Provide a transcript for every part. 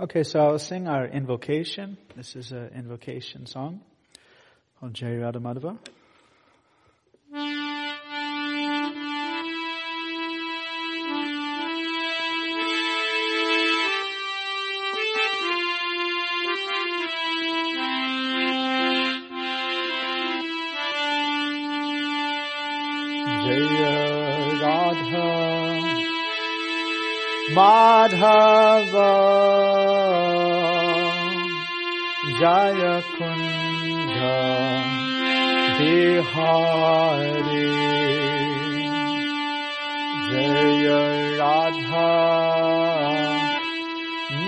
Okay, so I'll sing our invocation. This is an invocation song called Jai Radha Madhava. Jaya Radha Madhava Jaya Kunja Bihari Jaya Radha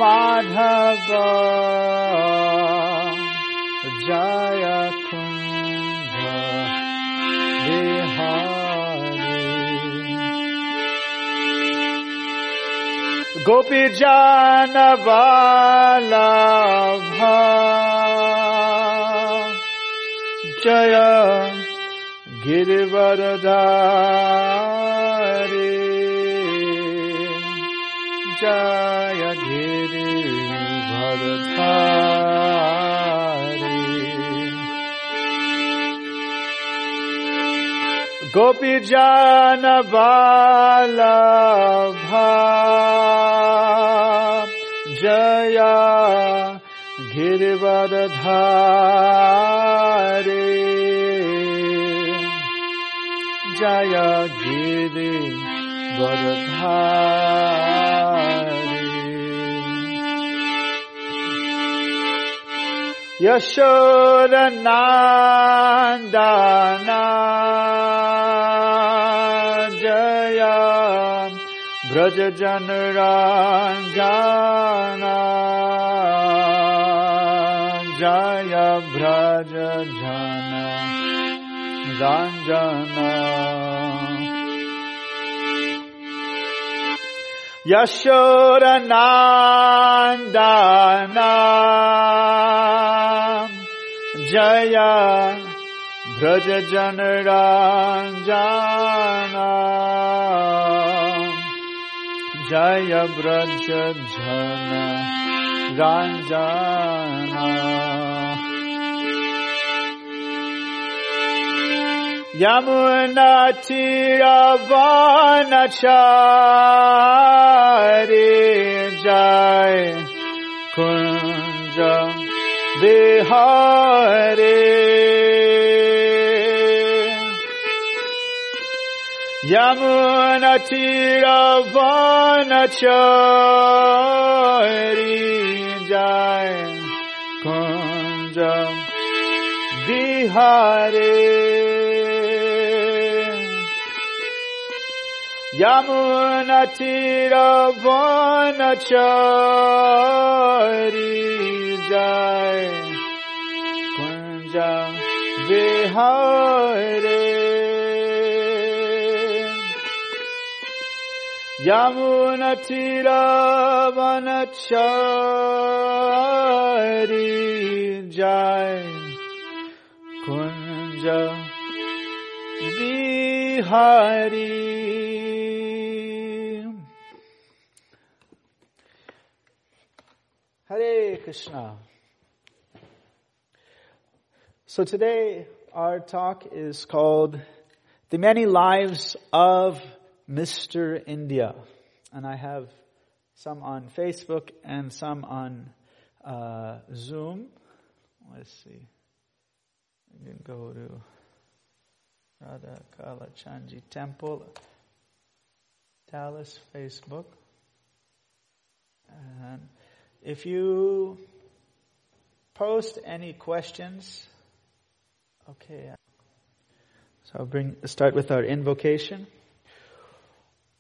Madhava Jaya Kunja Bihari Gopi Jana निश्चय रे जय गिरिवरधारे। गोपी जान बाला भा। जया गिरवरधारे जय गिरे वरधारे यशोरनान्दाना जया ब्रज जन राजाना जया भ्रज जन रञ्जना यशोरनान्दना जया भ्रज जन रञ्जना जय ब्रज झना रञ्जना यमुनाचिरवनचारे जय कुञ्ज विहारे यमुनचिरवनचरी जाय कुञ्ज बिहारे। यमुनचिरवनचरी जाय कुञ्ज बिहारे। Tiravanachari Jai Kunja Bihari Hare Krishna. So today our talk is called The Many Lives of Mr. India. And I have some on Facebook and some on uh, Zoom. Let's see. We can go to Radha Kala Chanji Temple, Dallas, Facebook. And if you post any questions, okay. So I'll bring start with our invocation.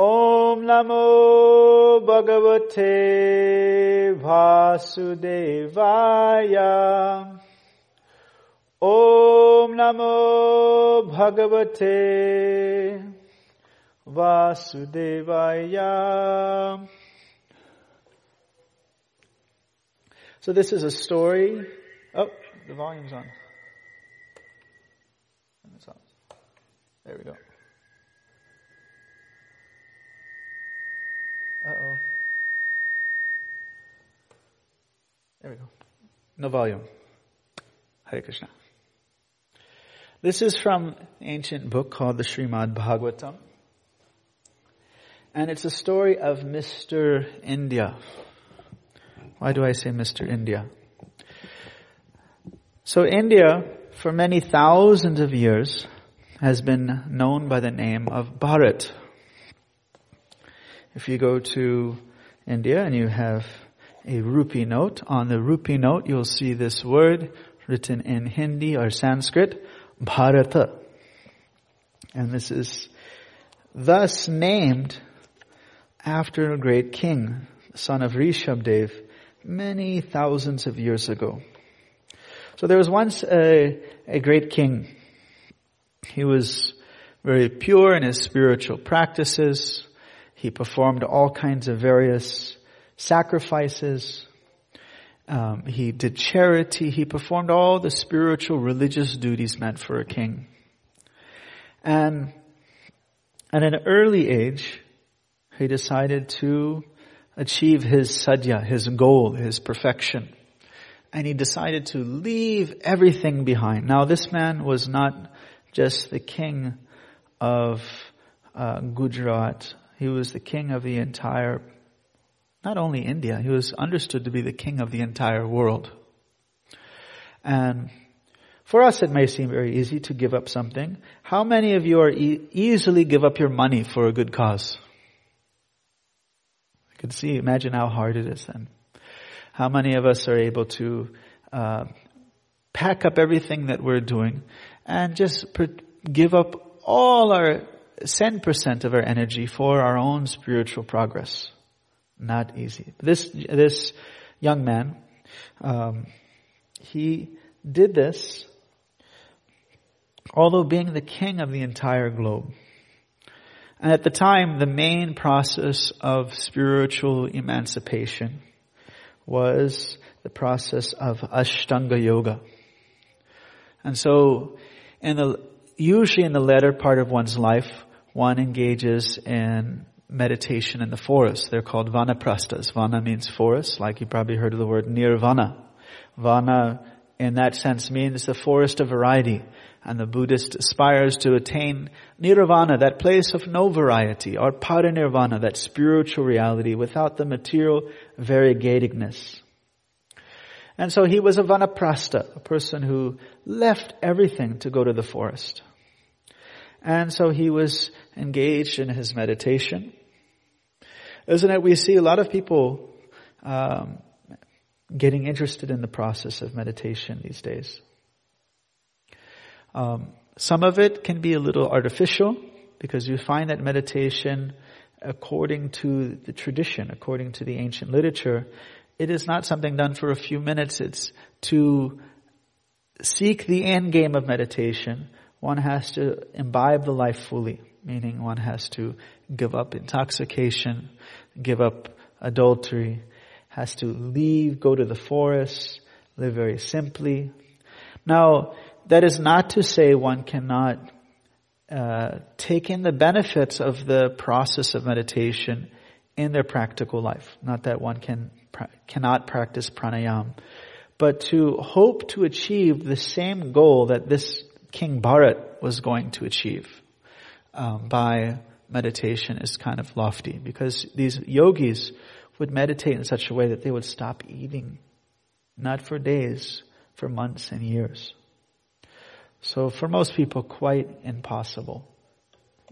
Om Namo Bhagavate Vasudevaya. Om Namo Bhagavate Vasudevaya. So this is a story. Oh, the volume's on. There we go. There we go. No volume. Hare Krishna. This is from an ancient book called the Srimad Bhagavatam. And it's a story of Mr. India. Why do I say Mr. India? So India, for many thousands of years, has been known by the name of Bharat. If you go to India and you have a rupee note, on the rupee note you'll see this word written in Hindi or Sanskrit, Bharata. And this is thus named after a great king, son of Rishabdev, many thousands of years ago. So there was once a, a great king. He was very pure in his spiritual practices. He performed all kinds of various sacrifices. Um, he did charity. He performed all the spiritual religious duties meant for a king. And at an early age, he decided to achieve his sadhya, his goal, his perfection. And he decided to leave everything behind. Now this man was not just the king of uh, Gujarat. He was the king of the entire not only India, he was understood to be the king of the entire world. And for us, it may seem very easy to give up something. How many of you are e- easily give up your money for a good cause? I can see, imagine how hard it is then. How many of us are able to uh, pack up everything that we're doing and just per- give up all our 10% of our energy for our own spiritual progress? Not easy. This, this young man, um, he did this although being the king of the entire globe. And at the time, the main process of spiritual emancipation was the process of Ashtanga Yoga. And so, in the, usually in the latter part of one's life, one engages in meditation in the forest. They're called vanaprasthas. Vana means forest, like you probably heard of the word nirvana. Vana, in that sense, means the forest of variety. And the Buddhist aspires to attain nirvana, that place of no variety, or parinirvana, that spiritual reality without the material variegatedness. And so he was a vanaprastha, a person who left everything to go to the forest. And so he was engaged in his meditation. Isn't it? We see a lot of people um, getting interested in the process of meditation these days. Um, some of it can be a little artificial because you find that meditation, according to the tradition, according to the ancient literature, it is not something done for a few minutes. It's to seek the end game of meditation. One has to imbibe the life fully, meaning one has to give up intoxication, give up adultery, has to leave, go to the forest, live very simply. Now, that is not to say one cannot uh, take in the benefits of the process of meditation in their practical life. Not that one can cannot practice pranayam, but to hope to achieve the same goal that this King Bharat was going to achieve um, by meditation is kind of lofty because these yogis would meditate in such a way that they would stop eating, not for days, for months and years. So for most people, quite impossible.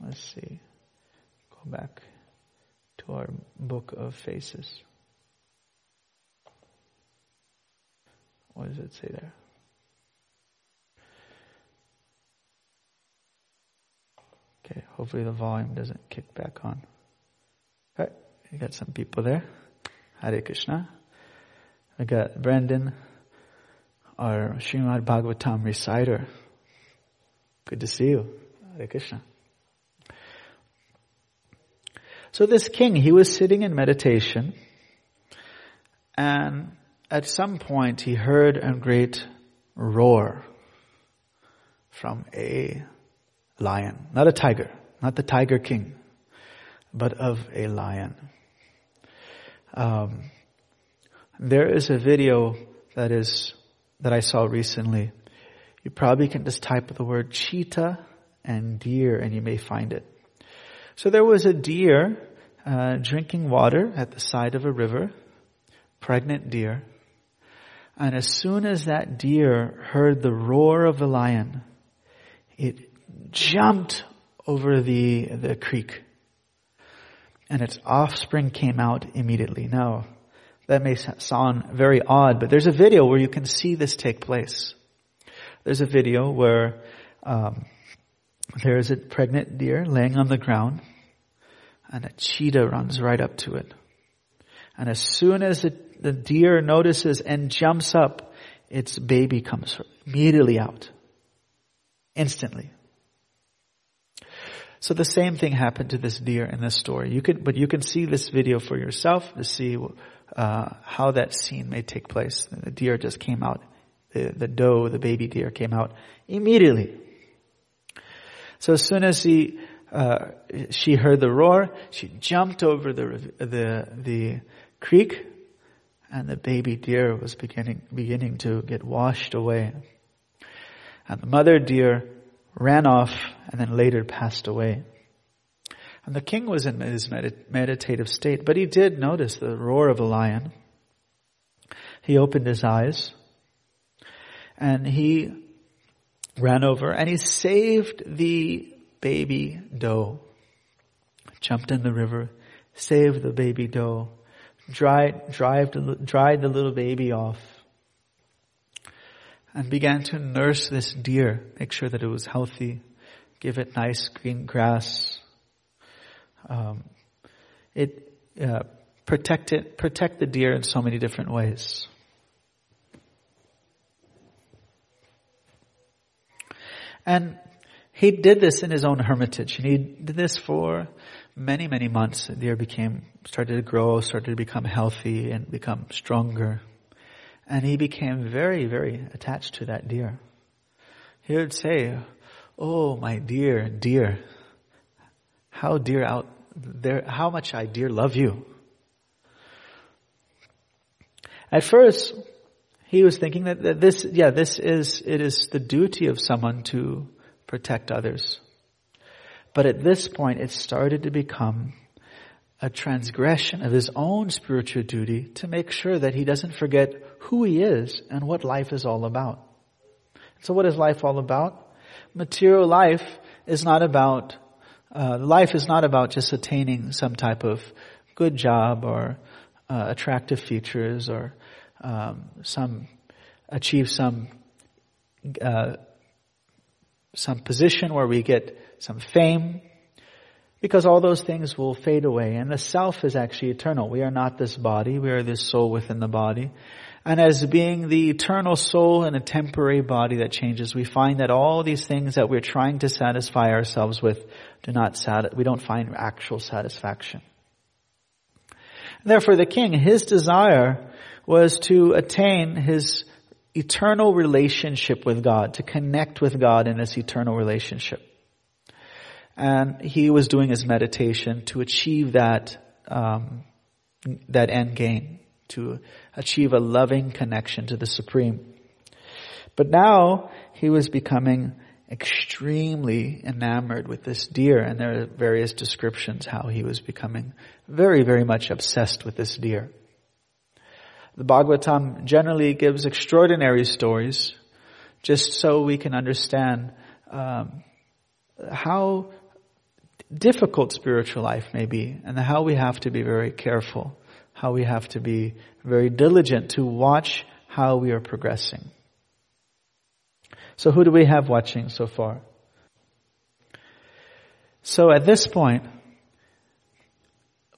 Let's see. Go back to our book of faces. What does it say there? Okay, hopefully the volume doesn't kick back on. Okay, you got some people there. Hare Krishna. I got Brandon our Srimad Bhagavatam reciter. Good to see you. Hare Krishna. So this king, he was sitting in meditation and at some point he heard a great roar from a lion, not a tiger, not the tiger king, but of a lion. Um, there is a video that is that I saw recently. You probably can just type the word cheetah and deer and you may find it. So there was a deer uh, drinking water at the side of a river, pregnant deer. And as soon as that deer heard the roar of the lion, it jumped over the, the creek. And its offspring came out immediately. Now, that may sound very odd, but there's a video where you can see this take place. There's a video where um, there is a pregnant deer laying on the ground, and a cheetah runs right up to it. And as soon as it, the deer notices and jumps up, its baby comes immediately out. Instantly. So the same thing happened to this deer in this story. You can, but you can see this video for yourself to see uh, how that scene may take place. The deer just came out. The, the doe, the baby deer, came out immediately. So as soon as he, uh, she heard the roar, she jumped over the the the creek, and the baby deer was beginning beginning to get washed away. And the mother deer ran off and then later passed away. And the king was in his meditative state, but he did notice the roar of a lion. He opened his eyes and he ran over and he saved the baby doe. Jumped in the river, saved the baby doe, dried, dried, dried the little baby off, and began to nurse this deer, make sure that it was healthy, give it nice green grass. Um, it uh, protect it, protect the deer in so many different ways. And he did this in his own hermitage, and he did this for many, many months. The deer became, started to grow, started to become healthy and become stronger. And he became very, very attached to that deer. He would say, Oh, my dear, dear, how dear out there, how much I dear love you. At first, he was thinking that, that this, yeah, this is, it is the duty of someone to protect others. But at this point, it started to become a transgression of his own spiritual duty to make sure that he doesn't forget who he is and what life is all about. So what is life all about? Material life is not about, uh, life is not about just attaining some type of good job or uh, attractive features or um, some achieve some uh, some position where we get some fame because all those things will fade away and the self is actually eternal. We are not this body. We are this soul within the body. And as being the eternal soul in a temporary body that changes, we find that all these things that we're trying to satisfy ourselves with do not sat- we don't find actual satisfaction. Therefore the king, his desire was to attain his eternal relationship with God, to connect with God in this eternal relationship. And he was doing his meditation to achieve that, um, that end game, to achieve a loving connection to the Supreme. But now he was becoming extremely enamored with this deer, and there are various descriptions how he was becoming very, very much obsessed with this deer. The Bhagavatam generally gives extraordinary stories just so we can understand um, how difficult spiritual life may be and how we have to be very careful, how we have to be very diligent to watch how we are progressing. So who do we have watching so far? So at this point,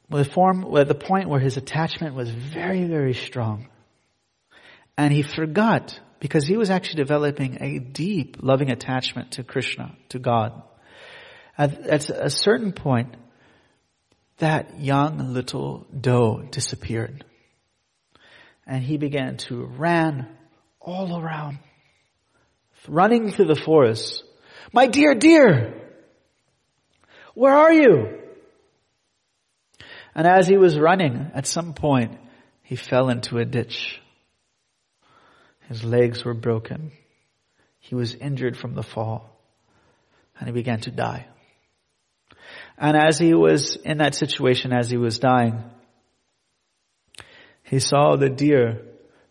the form, the point where his attachment was very, very strong. And he forgot because he was actually developing a deep loving attachment to Krishna, to God. At, at a certain point, that young little doe disappeared. And he began to run all around, running through the forest. My dear, dear, where are you? And as he was running, at some point, he fell into a ditch. His legs were broken. He was injured from the fall. And he began to die. And as he was in that situation, as he was dying, he saw the deer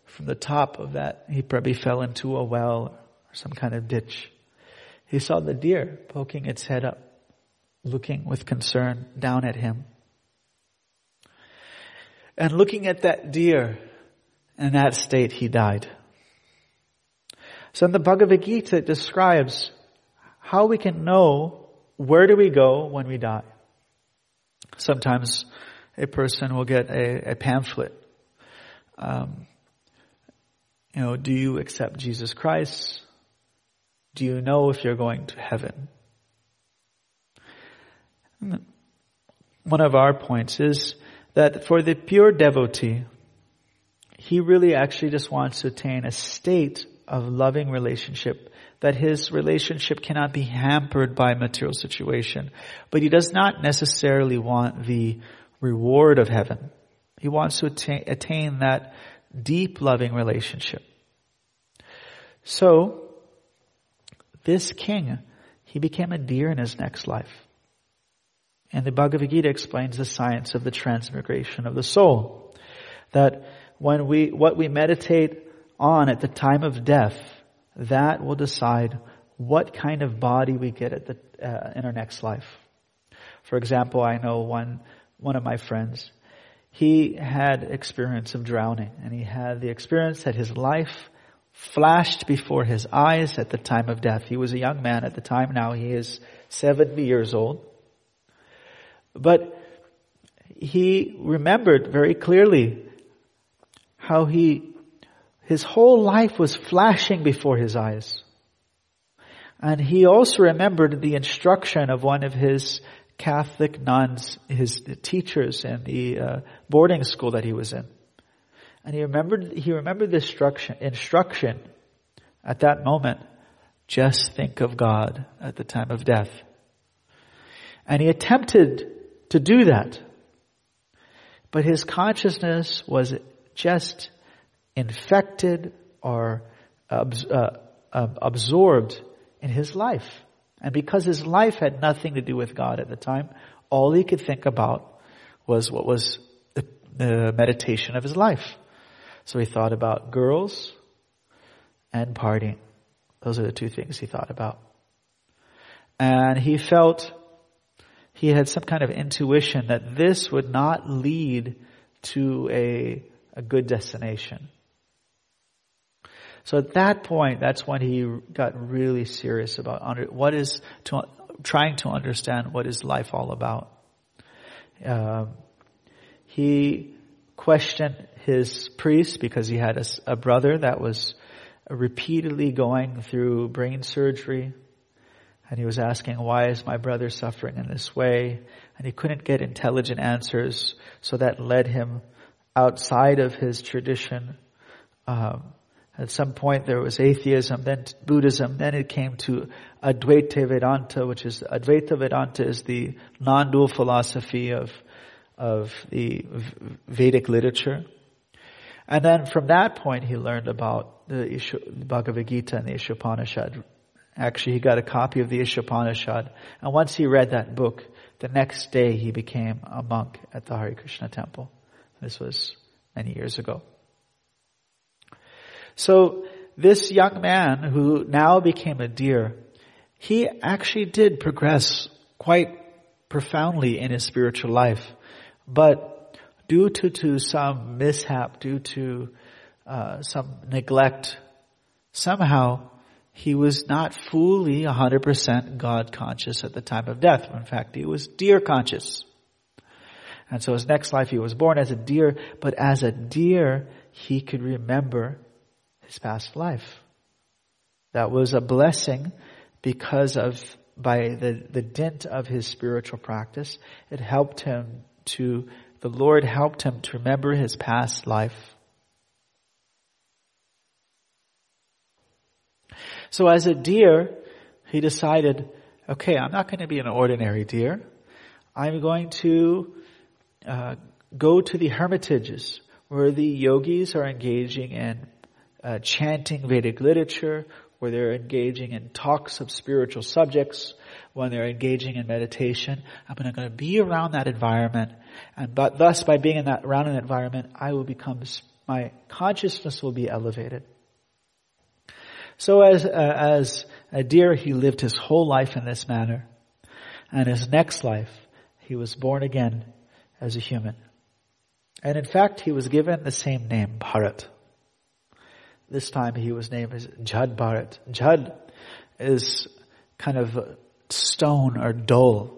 from the top of that. He probably fell into a well or some kind of ditch. He saw the deer poking its head up, looking with concern down at him. And looking at that deer in that state, he died. So in the Bhagavad Gita, it describes how we can know where do we go when we die. Sometimes a person will get a, a pamphlet. Um, you know, do you accept Jesus Christ? Do you know if you're going to heaven? One of our points is that for the pure devotee, he really actually just wants to attain a state of loving relationship that his relationship cannot be hampered by material situation. But he does not necessarily want the reward of heaven. He wants to attain, that deep loving relationship. So, this king, he became a deer in his next life. And the Bhagavad Gita explains the science of the transmigration of the soul. That when we, what we meditate on at the time of death, that will decide what kind of body we get at the, uh, in our next life. For example, I know one, one of my friends, he had experience of drowning and he had the experience that his life flashed before his eyes at the time of death. He was a young man at the time. Now he is 70 years old. But he remembered very clearly how he, his whole life was flashing before his eyes. And he also remembered the instruction of one of his Catholic nuns, his teachers in the uh, boarding school that he was in. And he remembered, he remembered the instruction, instruction at that moment. Just think of God at the time of death. And he attempted to do that. But his consciousness was just infected or uh, absorbed in his life. And because his life had nothing to do with God at the time, all he could think about was what was the, the meditation of his life. So he thought about girls and partying. Those are the two things he thought about. And he felt he had some kind of intuition that this would not lead to a, a good destination. So at that point, that's when he got really serious about under, what is to, trying to understand what is life all about. Uh, he questioned his priest because he had a, a brother that was repeatedly going through brain surgery and he was asking, why is my brother suffering in this way? And he couldn't get intelligent answers, so that led him outside of his tradition. Um, at some point there was atheism, then Buddhism, then it came to Advaita Vedanta, which is, Advaita Vedanta is the non-dual philosophy of, of the Vedic literature. And then from that point he learned about the Bhagavad Gita and the Ishopanishad Actually, he got a copy of the Ishopanishad. And once he read that book, the next day he became a monk at the Hare Krishna temple. This was many years ago. So this young man who now became a deer, he actually did progress quite profoundly in his spiritual life. But due to, to some mishap, due to uh, some neglect, somehow he was not fully 100% God conscious at the time of death. In fact, he was deer conscious. And so his next life he was born as a deer, but as a deer, he could remember his past life. That was a blessing because of, by the, the dint of his spiritual practice, it helped him to, the Lord helped him to remember his past life. So as a deer, he decided, okay, I'm not going to be an ordinary deer. I'm going to uh, go to the hermitages where the yogis are engaging in uh, chanting Vedic literature, where they're engaging in talks of spiritual subjects, when they're engaging in meditation. I'm going to be around that environment, and but thus by being in that around an environment, I will become my consciousness will be elevated. So as uh, as a deer, he lived his whole life in this manner, and his next life, he was born again as a human. And in fact, he was given the same name, Bharat. This time he was named as Jad Bharat. Jad is kind of stone or dull.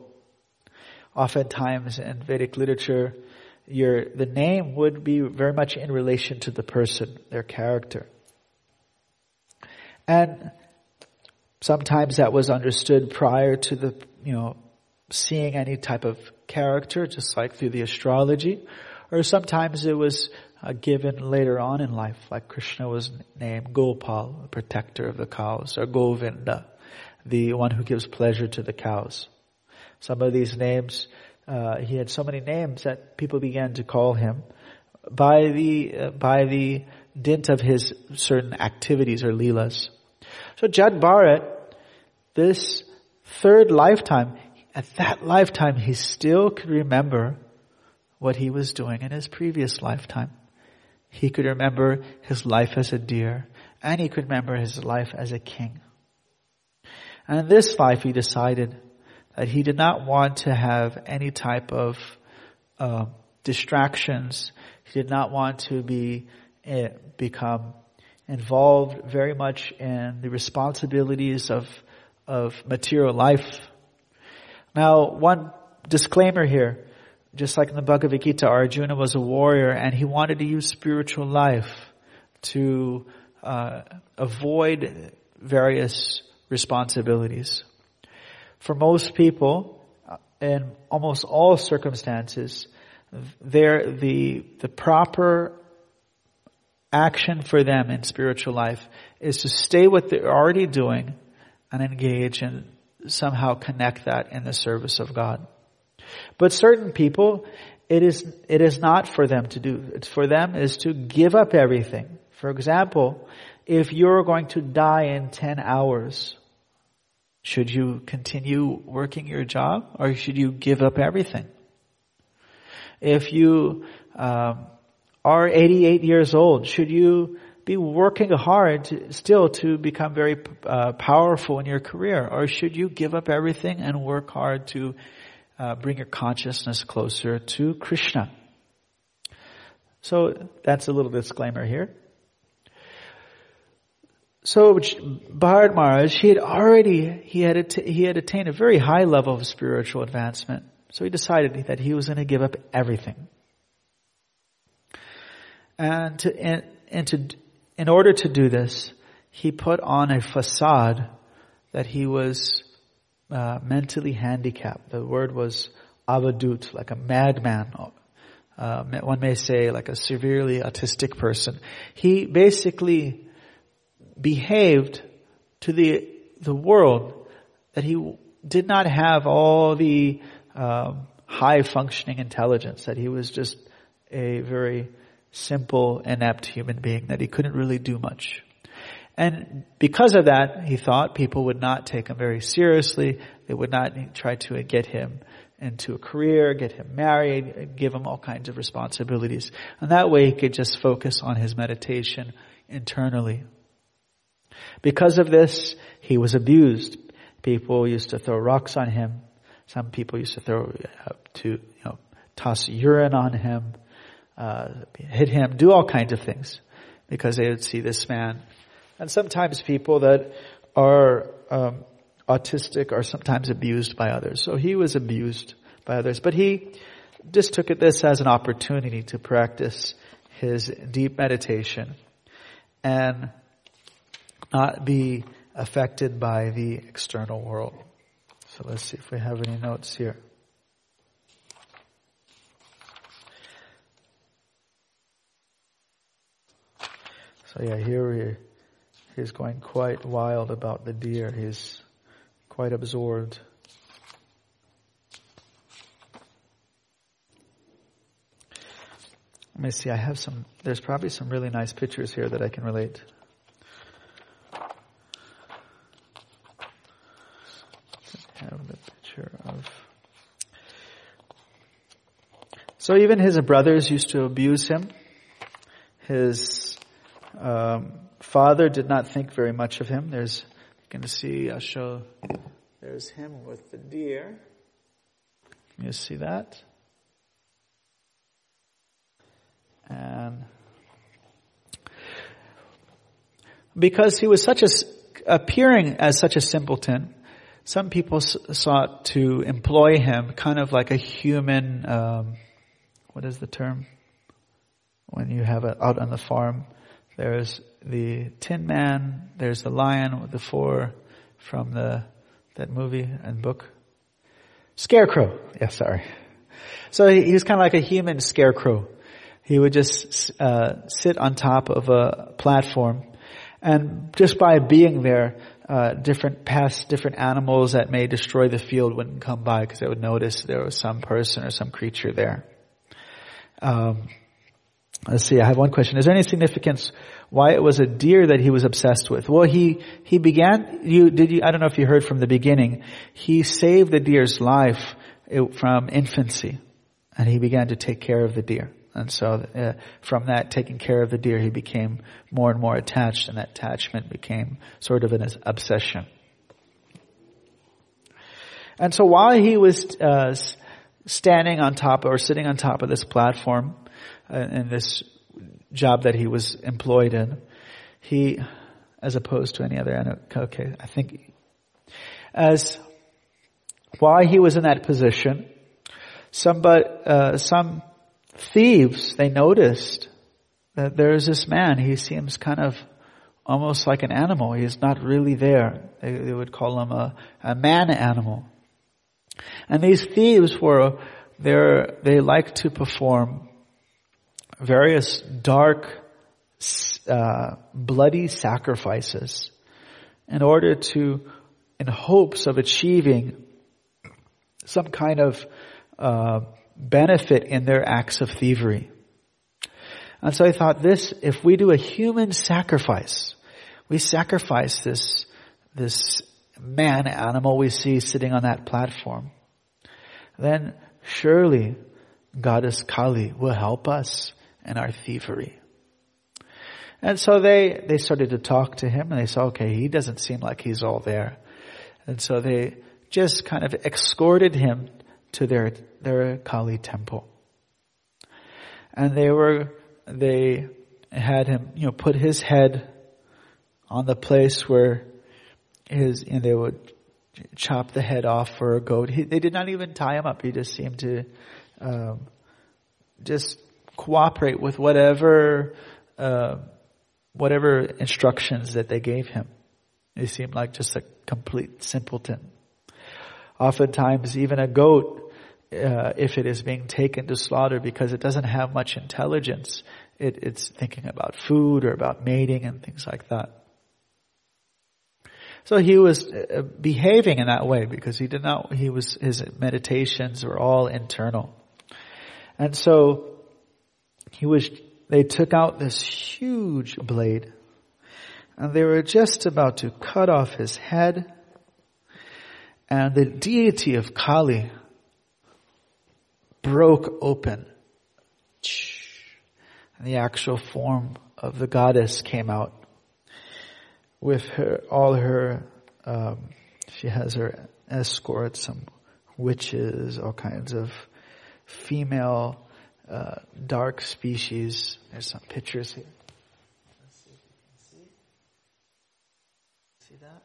Oftentimes in Vedic literature, your, the name would be very much in relation to the person, their character. And sometimes that was understood prior to the, you know, seeing any type of character, just like through the astrology, or sometimes it was uh, given later on in life, like Krishna was named Gopal, protector of the cows, or Govinda, the one who gives pleasure to the cows. Some of these names, uh, he had so many names that people began to call him by the uh, by the dint of his certain activities or leelas. So Jad Bharat, this third lifetime, at that lifetime, he still could remember what he was doing in his previous lifetime. He could remember his life as a deer, and he could remember his life as a king. And in this life, he decided that he did not want to have any type of uh, distractions. He did not want to be uh, become involved very much in the responsibilities of of material life. Now, one disclaimer here. Just like in the Bhagavad Gita, Arjuna was a warrior and he wanted to use spiritual life to uh, avoid various responsibilities. For most people, uh, in almost all circumstances, there the the proper action for them in spiritual life is to stay what they're already doing and engage and somehow connect that in the service of God. But certain people, it is, it is not for them to do. It's for them is to give up everything. For example, if you're going to die in 10 hours, should you continue working your job or should you give up everything? If you um, are 88 years old, should you be working hard to, still to become very uh, powerful in your career or should you give up everything and work hard to uh, bring your consciousness closer to Krishna. So that's a little disclaimer here. So Bharat Maharaj, he had already, he had, att- he had attained a very high level of spiritual advancement. So he decided that he was going to give up everything. And to, and, and to, in order to do this, he put on a facade that he was uh, mentally handicapped. The word was avadut, like a madman. Uh, one may say like a severely autistic person. He basically behaved to the the world that he did not have all the um, high functioning intelligence. That he was just a very simple, inept human being. That he couldn't really do much. And because of that, he thought people would not take him very seriously. They would not try to get him into a career, get him married, give him all kinds of responsibilities. And that way he could just focus on his meditation internally. Because of this, he was abused. People used to throw rocks on him. Some people used to throw, uh, to, you know, toss urine on him, uh, hit him, do all kinds of things because they would see this man and sometimes people that are um, autistic are sometimes abused by others. So he was abused by others, but he just took this as an opportunity to practice his deep meditation and not be affected by the external world. So let's see if we have any notes here. So yeah, here he, he's going quite wild about the deer. He's quite absorbed. Let me see, I have some, there's probably some really nice pictures here that I can relate. have the picture of. So even his brothers used to abuse him. His um, father did not think very much of him. There's, you can see, I'll show, there's him with the deer. You see that? And because he was such a, appearing as such a simpleton, some people s- sought to employ him kind of like a human, um, what is the term? When you have it out on the farm, there's the Tin Man, there's the lion with the four from the, that movie and book. Scarecrow. Yeah, sorry. So he, was kind of like a human scarecrow. He would just uh, sit on top of a platform, and just by being there, uh, different pests, different animals that may destroy the field wouldn't come by because they would notice there was some person or some creature there. Um, let's see. I have one question. Is there any significance why it was a deer that he was obsessed with? Well, he he began. You did you? I don't know if you heard from the beginning. He saved the deer's life from infancy, and he began to take care of the deer. And so uh, from that taking care of the deer, he became more and more attached and that attachment became sort of an obsession. And so while he was uh, standing on top or sitting on top of this platform in this job that he was employed in, he, as opposed to any other, okay, I think, as why he was in that position, somebody, uh, some thieves, they noticed that there's this man. He seems kind of almost like an animal. He's not really there. They, they would call him a, a man animal. And these thieves were, they they like to perform various dark, uh, bloody sacrifices in order to, in hopes of achieving some kind of uh, benefit in their acts of thievery. And so I thought this, if we do a human sacrifice, we sacrifice this, this man animal we see sitting on that platform, then surely Goddess Kali will help us in our thievery. And so they, they started to talk to him and they saw, okay, he doesn't seem like he's all there. And so they just kind of escorted him to their, their Kali temple. And they were, they had him, you know, put his head on the place where his, and they would chop the head off for a goat. He, they did not even tie him up. He just seemed to, um, just cooperate with whatever, uh, whatever instructions that they gave him. He seemed like just a complete simpleton. Oftentimes, even a goat uh, if it is being taken to slaughter because it doesn't have much intelligence. It, it's thinking about food or about mating and things like that. So he was uh, behaving in that way because he did not, he was, his meditations were all internal. And so he was, they took out this huge blade and they were just about to cut off his head and the deity of Kali broke open. And the actual form of the goddess came out with her, all her, um, she has her escorts, some witches, all kinds of female, uh, dark species. There's some pictures here. See can that?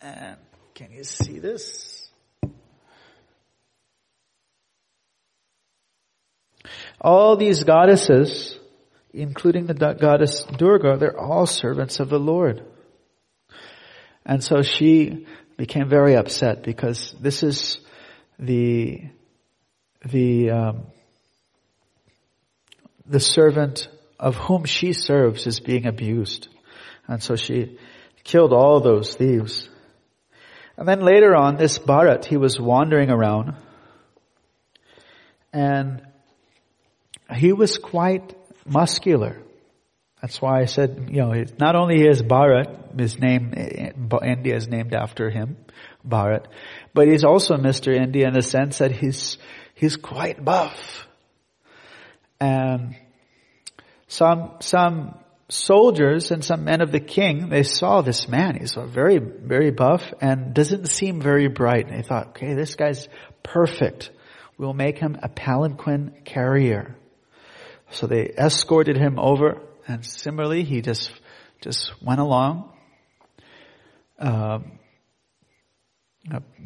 And can you see this? All these goddesses, including the goddess Durga, they're all servants of the Lord. And so she became very upset because this is the, the, um, the servant of whom she serves is being abused. And so she killed all those thieves. And then later on, this Bharat, he was wandering around and he was quite muscular. That's why I said, you know, not only is Bharat, his name, India is named after him, Bharat, but he's also Mr. India in the sense that he's, he's quite buff. And some, some soldiers and some men of the king, they saw this man. He's very, very buff and doesn't seem very bright. And they thought, okay, this guy's perfect. We'll make him a palanquin carrier. So they escorted him over and similarly, he just, just went along. Um,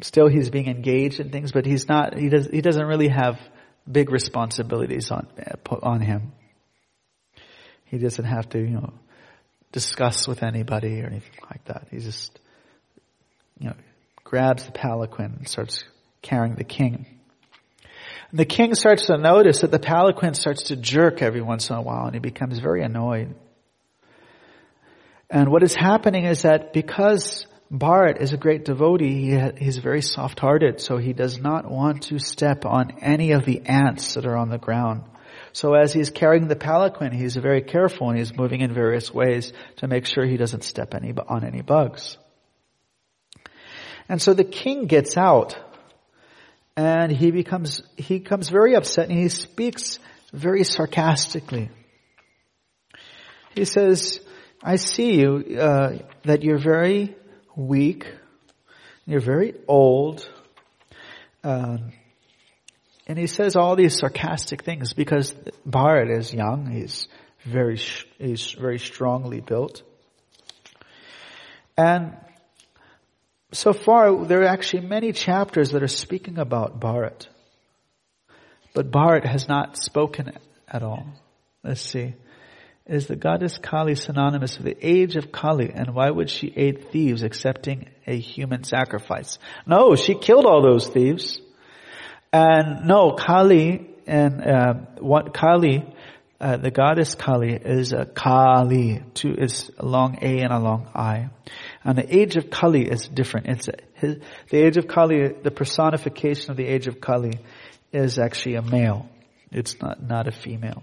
still he's being engaged in things, but he's not, he does, he doesn't really have big responsibilities on, on him. He doesn't have to, you know, discuss with anybody or anything like that. He just, you know, grabs the palanquin and starts carrying the king. And the king starts to notice that the palanquin starts to jerk every once in a while and he becomes very annoyed. And what is happening is that because Bharat is a great devotee, he he's very soft-hearted, so he does not want to step on any of the ants that are on the ground. So as he's carrying the palanquin, he's very careful and he's moving in various ways to make sure he doesn't step any, on any bugs. And so the king gets out and he becomes, he becomes very upset and he speaks very sarcastically. He says, I see you, uh, that you're very weak, you're very old, um, and he says all these sarcastic things because Bharat is young, he's very, he's very strongly built. And so far, there are actually many chapters that are speaking about Bharat. But Bharat has not spoken at all. Let's see. Is the goddess Kali synonymous with the age of Kali? And why would she aid thieves accepting a human sacrifice? No, she killed all those thieves. And no, Kali and uh, what Kali, uh, the goddess Kali is a Kali. Two is a long A and a long I. And the age of Kali is different. It's a, his, the age of Kali, the personification of the age of Kali is actually a male. It's not, not a female.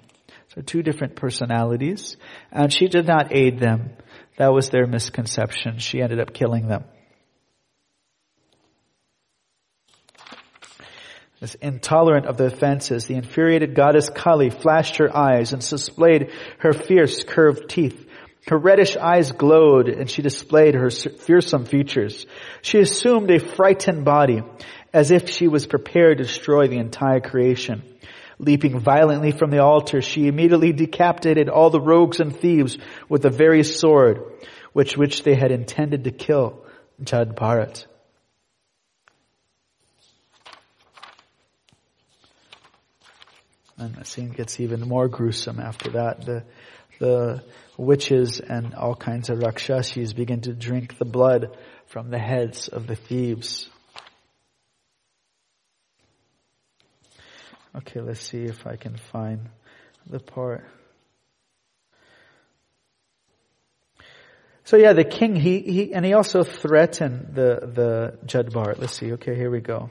So two different personalities. And she did not aid them. That was their misconception. She ended up killing them. As intolerant of the offenses, the infuriated goddess Kali flashed her eyes and displayed her fierce curved teeth. Her reddish eyes glowed and she displayed her fearsome features. She assumed a frightened body as if she was prepared to destroy the entire creation. Leaping violently from the altar, she immediately decapitated all the rogues and thieves with the very sword which which they had intended to kill Jad Bharat. And the scene gets even more gruesome after that. The, the witches and all kinds of rakshasis begin to drink the blood from the heads of the thieves. Okay, let's see if I can find the part. So yeah, the king, he, he, and he also threatened the, the Jadbar. Let's see. Okay, here we go.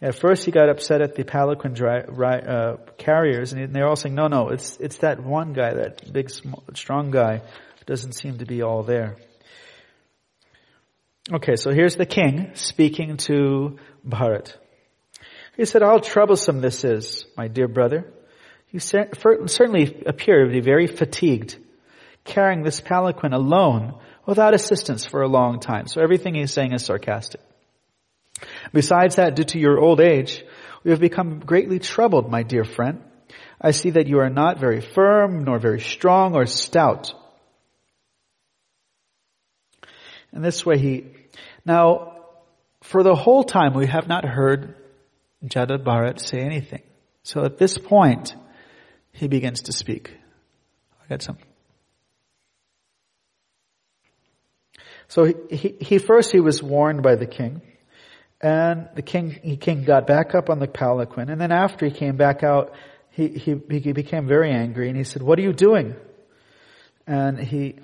At first he got upset at the palanquin dry, uh, carriers and they're all saying, no, no, it's, it's that one guy, that big, strong guy doesn't seem to be all there. Okay, so here's the king speaking to Bharat. He said, how troublesome this is, my dear brother. You certainly appear to be very fatigued, carrying this palanquin alone without assistance for a long time. So everything he's saying is sarcastic. Besides that, due to your old age, we have become greatly troubled, my dear friend. I see that you are not very firm, nor very strong or stout. And this way he, now, for the whole time we have not heard Jada Bharat say anything. So at this point, he begins to speak. I got some. So he, he, he, first he was warned by the king, and the king he king got back up on the palanquin, and then after he came back out, he he he became very angry, and he said, "What are you doing?" And he,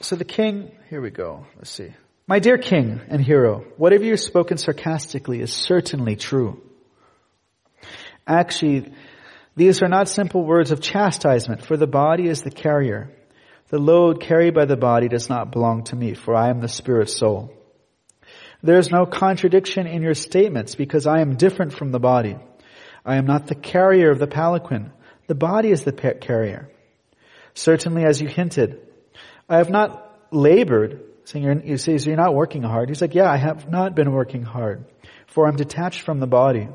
so the king, here we go. Let's see. My dear king and hero, whatever you've spoken sarcastically is certainly true. Actually, these are not simple words of chastisement, for the body is the carrier. The load carried by the body does not belong to me, for I am the spirit soul. There is no contradiction in your statements because I am different from the body. I am not the carrier of the palanquin. The body is the carrier. Certainly, as you hinted, I have not labored. Saying you're, you say, so you're not working hard. He's like, yeah, I have not been working hard, for I'm detached from the body.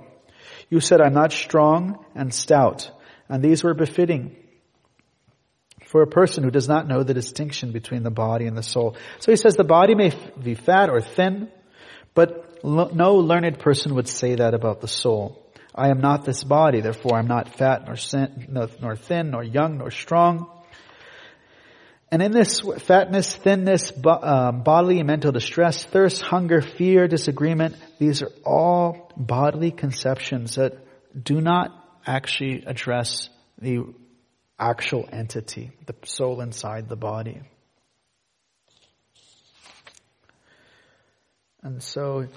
You said I'm not strong and stout, and these were befitting for a person who does not know the distinction between the body and the soul. So he says the body may be fat or thin, but no learned person would say that about the soul. I am not this body, therefore I'm not fat nor, sin, nor thin, nor young, nor strong. And in this fatness, thinness, um, bodily and mental distress, thirst, hunger, fear, disagreement, these are all bodily conceptions that do not actually address the actual entity, the soul inside the body. And so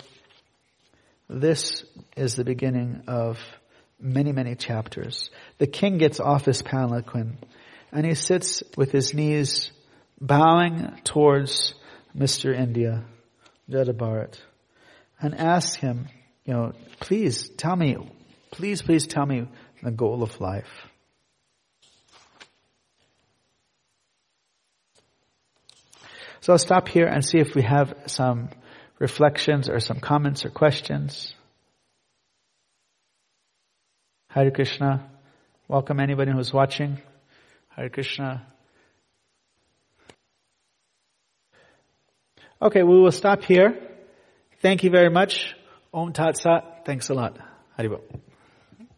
this is the beginning of many, many chapters. The king gets off his palanquin and he sits with his knees bowing towards Mr. India, Jada Bharat, and asks him, you know, please tell me, please, please tell me the goal of life. So I'll stop here and see if we have some reflections or some comments or questions. Hare Krishna. Welcome anybody who's watching. Hare Krishna. Okay, we will stop here. Thank you very much. Om Tat Sat. Thanks a lot. Haribol.